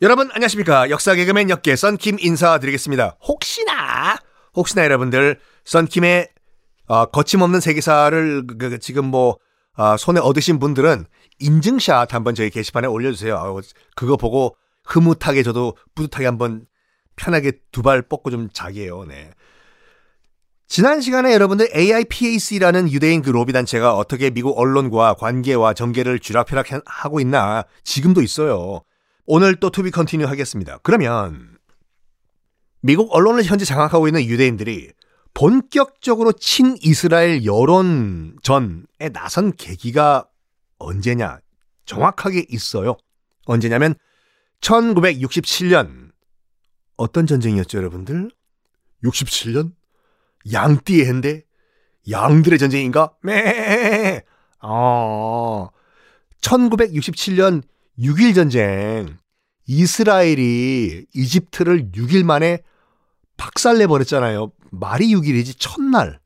여러분 안녕하십니까? 역사 개그맨 역계 썬킴 인사드리겠습니다. 혹시나 혹시나 여러분들 썬킴의 어, 거침없는 세계사를 그, 그, 지금 뭐 어, 손에 얻으신 분들은 인증샷 한번 저희 게시판에 올려주세요. 어, 그거 보고 흐뭇하게 저도 뿌듯하게 한번 편하게 두 발 뻗고 좀 자게요. 네. 지난 시간에 여러분들 AIPAC라는 유대인 그 로비 단체가 어떻게 미국 언론과 관계와 전개를 쥐락펴락하고 있나? 지금도 있어요. 오늘 또 to be continue 하겠습니다. 그러면 미국 언론을 현재 장악하고 있는 유대인들이 본격적으로 친이스라엘 여론전에 나선 계기가 언제냐? 정확하게 있어요. 언제냐면 1967년 어떤 전쟁이었죠, 여러분들? 67년? 양띠의 해인데 양들의 전쟁인가? 매. 어. 1967년 6일 전쟁. 이스라엘이 이집트를 6일 만에 박살내 버렸잖아요. 말이 6일이지 첫날.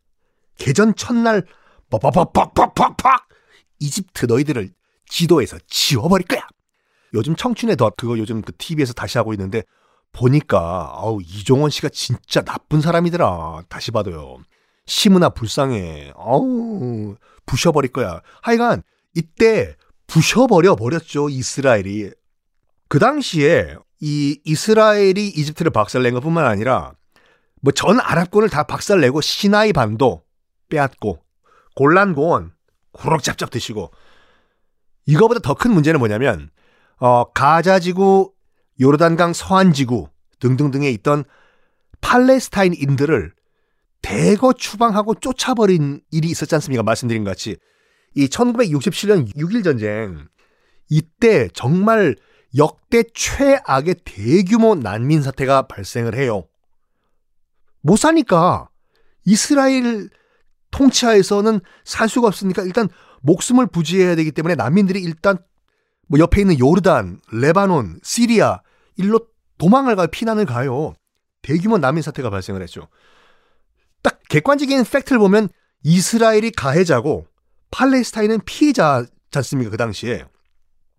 개전 첫날 빡빡빡빡빡빡 이집트 너희들을 지도에서 지워버릴 거야. 요즘 청춘의 덫 그거 요즘 그 TV에서 다시 하고 있는데 보니까 아우 이종원 씨가 진짜 나쁜 사람이더라. 다시 봐도요. 시무나 불쌍해. 아우 부셔버릴 거야. 하여간 이때 부셔버려 버렸죠 이스라엘이. 그 당시에 이 이스라엘이 이집트를 박살낸 것 뿐만 아니라 뭐 전 아랍권을 다 박살내고 시나이 반도 빼앗고 골란 고원 구럭잡잡 드시고 이거보다 더 큰 문제는 뭐냐면 어 가자 지구 요르단강 서안 지구 등등등에 있던 팔레스타인인들을 대거 추방하고 쫓아버린 일이 있었지 않습니까? 말씀드린 것 같이. 이 1967년 6일 전쟁, 이때 정말 역대 최악의 대규모 난민 사태가 발생을 해요. 못 사니까 이스라엘 통치하에서는 살 수가 없으니까 일단 목숨을 부지해야 되기 때문에 난민들이 일단 뭐 옆에 있는 요르단, 레바논, 시리아 일로 도망을 가요. 피난을 가요. 대규모 난민 사태가 발생을 했죠. 딱 객관적인 팩트를 보면 이스라엘이 가해자고 팔레스타인은 피해자지 않습니까? 그 당시에.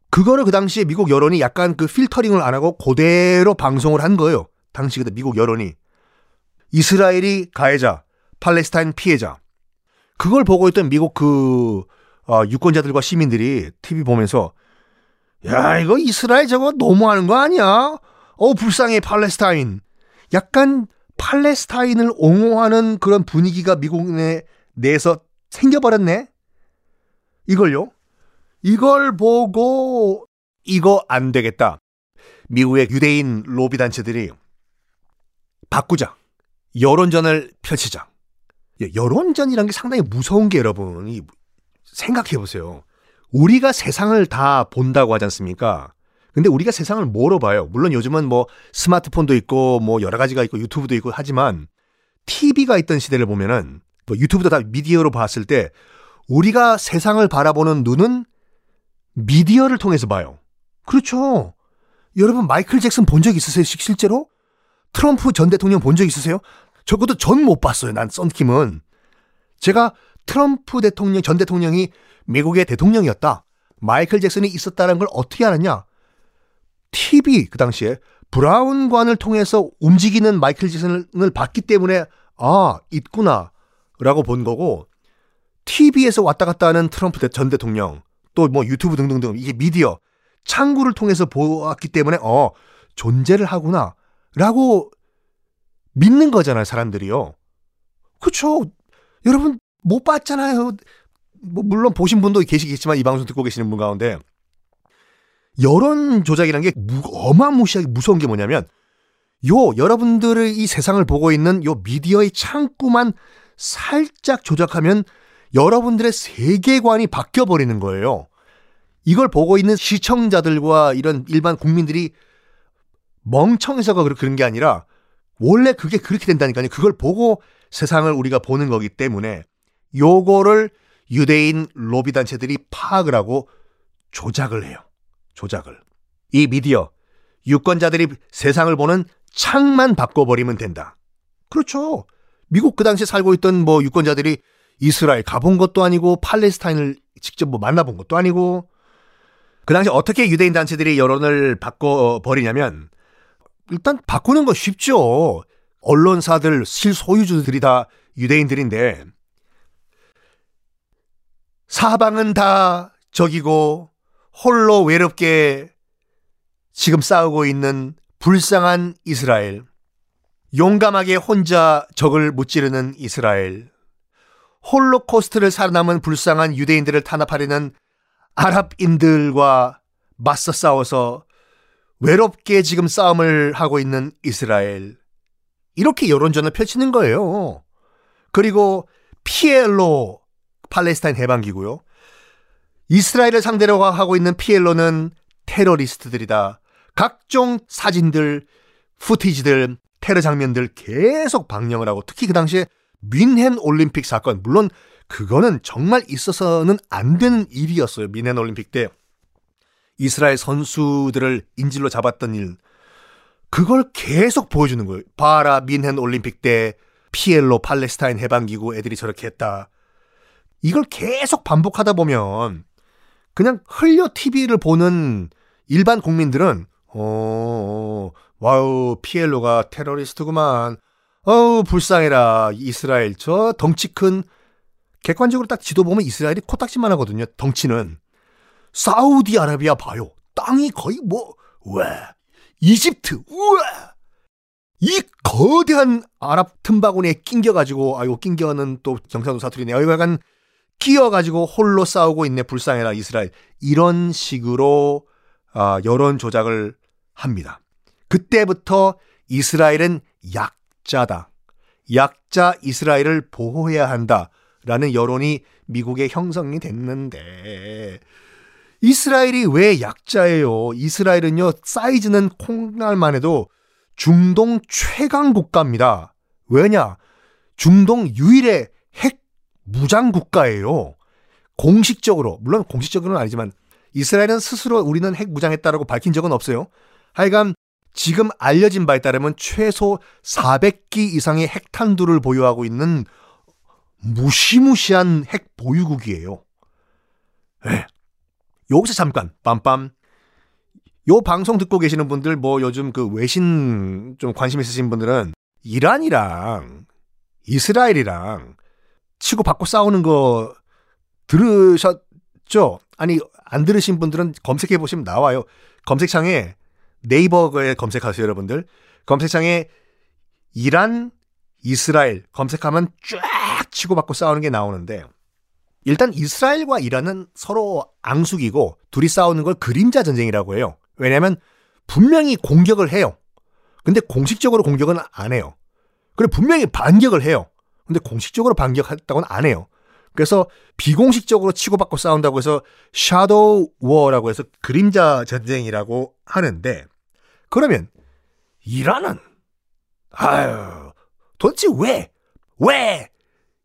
그거를 그 당시에 미국 여론이 약간 그 필터링을 안 하고 그대로 방송을 한 거예요. 당시 그 미국 여론이. 이스라엘이 가해자, 팔레스타인 피해자. 그걸 보고 있던 미국 그 어, 유권자들과 시민들이 TV 보면서 야 이거 이스라엘 저거 너무하는 거 아니야? 어 불쌍해 팔레스타인. 약간 팔레스타인을 옹호하는 그런 분위기가 미국 내 내에서 생겨버렸네. 이걸요. 이걸 보고 이거 안 되겠다. 미국의 유대인 로비 단체들이 바꾸자. 여론전을 펼치자. 예, 여론전이란 게 상당히 무서운 게 여러분 생각해 보세요. 우리가 세상을 다 본다고 하지 않습니까? 근데 우리가 세상을 뭐로 봐요? 물론 요즘은 뭐 스마트폰도 있고 뭐 여러 가지가 있고 유튜브도 있고 하지만 TV가 있던 시대를 보면은 뭐 유튜브도 다 미디어로 봤을 때 우리가 세상을 바라보는 눈은 미디어를 통해서 봐요. 그렇죠. 여러분 마이클 잭슨 본 적 있으세요? 실제로? 트럼프 전 대통령 본 적 있으세요? 적어도 전 못 봤어요. 난 썬킴은. 제가 트럼프 대통령 전 대통령이 미국의 대통령이었다. 마이클 잭슨이 있었다는 걸 어떻게 알았냐? TV 그 당시에 브라운관을 통해서 움직이는 마이클 잭슨을 봤기 때문에 아 있구나 라고 본 거고 TV에서 왔다 갔다 하는 트럼프 전 대통령 또 뭐 유튜브 등등등 이게 미디어 창구를 통해서 보았기 때문에 어 존재를 하구나 라고 믿는 거잖아요 사람들이요. 그쵸? 여러분 못 봤잖아요. 뭐 물론 보신 분도 계시겠지만 이 방송 듣고 계시는 분 가운데. 여론 조작이라는 게 어마무시하게 무서운 게 뭐냐면 요 여러분들의 이 세상을 보고 있는 요 미디어의 창구만 살짝 조작하면 여러분들의 세계관이 바뀌어 버리는 거예요. 이걸 보고 있는 시청자들과 이런 일반 국민들이 멍청해서가 그런 게 아니라 원래 그게 그렇게 된다니까요. 그걸 보고 세상을 우리가 보는 거기 때문에 요거를 유대인 로비 단체들이 파악을 하고 조작을 해요. 조작을. 이 미디어, 유권자들이 세상을 보는 창만 바꿔버리면 된다. 그렇죠. 미국 그 당시에 살고 있던 뭐 유권자들이 이스라엘 가본 것도 아니고 팔레스타인을 직접 뭐 만나본 것도 아니고 그 당시 어떻게 유대인 단체들이 여론을 바꿔버리냐면 일단 바꾸는 거 쉽죠. 언론사들 실소유주들이 다 유대인들인데 사방은 다 적이고 홀로 외롭게 지금 싸우고 있는 불쌍한 이스라엘. 용감하게 혼자 적을 무찌르는 이스라엘. 홀로코스트를 살아남은 불쌍한 유대인들을 탄압하려는 아랍인들과 맞서 싸워서 외롭게 지금 싸움을 하고 있는 이스라엘. 이렇게 여론전을 펼치는 거예요. 그리고 피엘로 팔레스타인 해방기고요. 이스라엘을 상대로 하고 있는 피엘로는 테러리스트들이다. 각종 사진들, 후티지들, 테러 장면들 계속 방영을 하고 특히 그 당시에 민헨 올림픽 사건 물론 그거는 정말 있어서는 안 되는 일이었어요. 민헨 올림픽 때 이스라엘 선수들을 인질로 잡았던 일 그걸 계속 보여주는 거예요. 바라 민헨 올림픽 때 PLO 팔레스타인 해방기구 애들이 저렇게 했다. 이걸 계속 반복하다 보면 그냥 흘려 TV를 보는 일반 국민들은 어, wow PLO가 테러리스트구만. 어우 불쌍해라 이스라엘 저 덩치 큰 객관적으로 딱 지도 보면 이스라엘이 코딱지만 하거든요. 덩치는 사우디아라비아 봐요. 땅이 거의 뭐 와. 이집트 우와 이 거대한 아랍 틈바구니에 낑겨가지고 아이고 낑겨는 또 경상도 사투리네. 어 약간 끼어가지고 홀로 싸우고 있네 불쌍해라 이스라엘 이런 식으로 아, 여론 조작을 합니다. 그때부터 이스라엘은 약 자다. 약자 이스라엘을 보호해야 한다 라는 여론이 미국에 형성이 됐는데 이스라엘이 왜 약자예요? 이스라엘은요 사이즈는 콩알만 해도 중동 최강 국가입니다. 왜냐? 중동 유일의 핵 무장 국가예요. 공식적으로 물론 공식적으로는 아니지만 이스라엘은 스스로 우리는 핵 무장했다라고 밝힌 적은 없어요. 하여간 지금 알려진 바에 따르면 최소 400기 이상의 핵탄두를 보유하고 있는 무시무시한 핵 보유국이에요. 네. 여기서 잠깐 빰빰. 요 방송 듣고 계시는 분들 뭐 요즘 그 외신 좀 관심 있으신 분들은 이란이랑 이스라엘이랑 치고 받고 싸우는 거 들으셨죠? 아니 안 들으신 분들은 검색해 보시면 나와요. 검색창에 네이버에 검색하세요, 여러분들. 검색창에 이란, 이스라엘 검색하면 쫙 치고받고 싸우는 게 나오는데 일단 이스라엘과 이란은 서로 앙숙이고 둘이 싸우는 걸 그림자 전쟁이라고 해요. 왜냐하면 분명히 공격을 해요. 근데 공식적으로 공격은 안 해요. 그래 분명히 반격을 해요. 근데 공식적으로 반격했다고는 안 해요. 그래서 비공식적으로 치고받고 싸운다고 해서 샤도우 워라고 해서 그림자 전쟁이라고 하는데 그러면 이란은 아유 도대체 왜 왜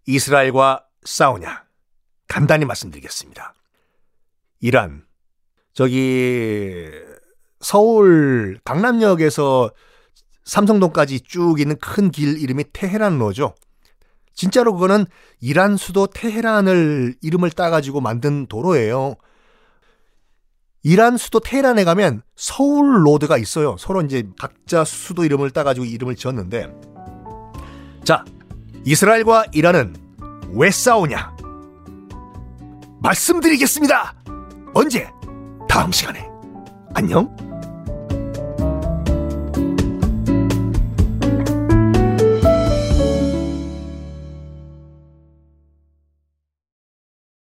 이스라엘과 싸우냐? 간단히 말씀드리겠습니다. 이란 저기 서울 강남역에서 삼성동까지 쭉 있는 큰 길 이름이 테헤란로죠. 진짜로 그거는 이란 수도 테헤란을 이름을 따가지고 만든 도로예요. 이란 수도 테헤란에 가면 서울 로드가 있어요. 서로 이제 각자 수도 이름을 따가지고 이름을 지었는데. 자, 이스라엘과 이란은 왜 싸우냐? 말씀드리겠습니다! 언제? 다음 시간에. 안녕?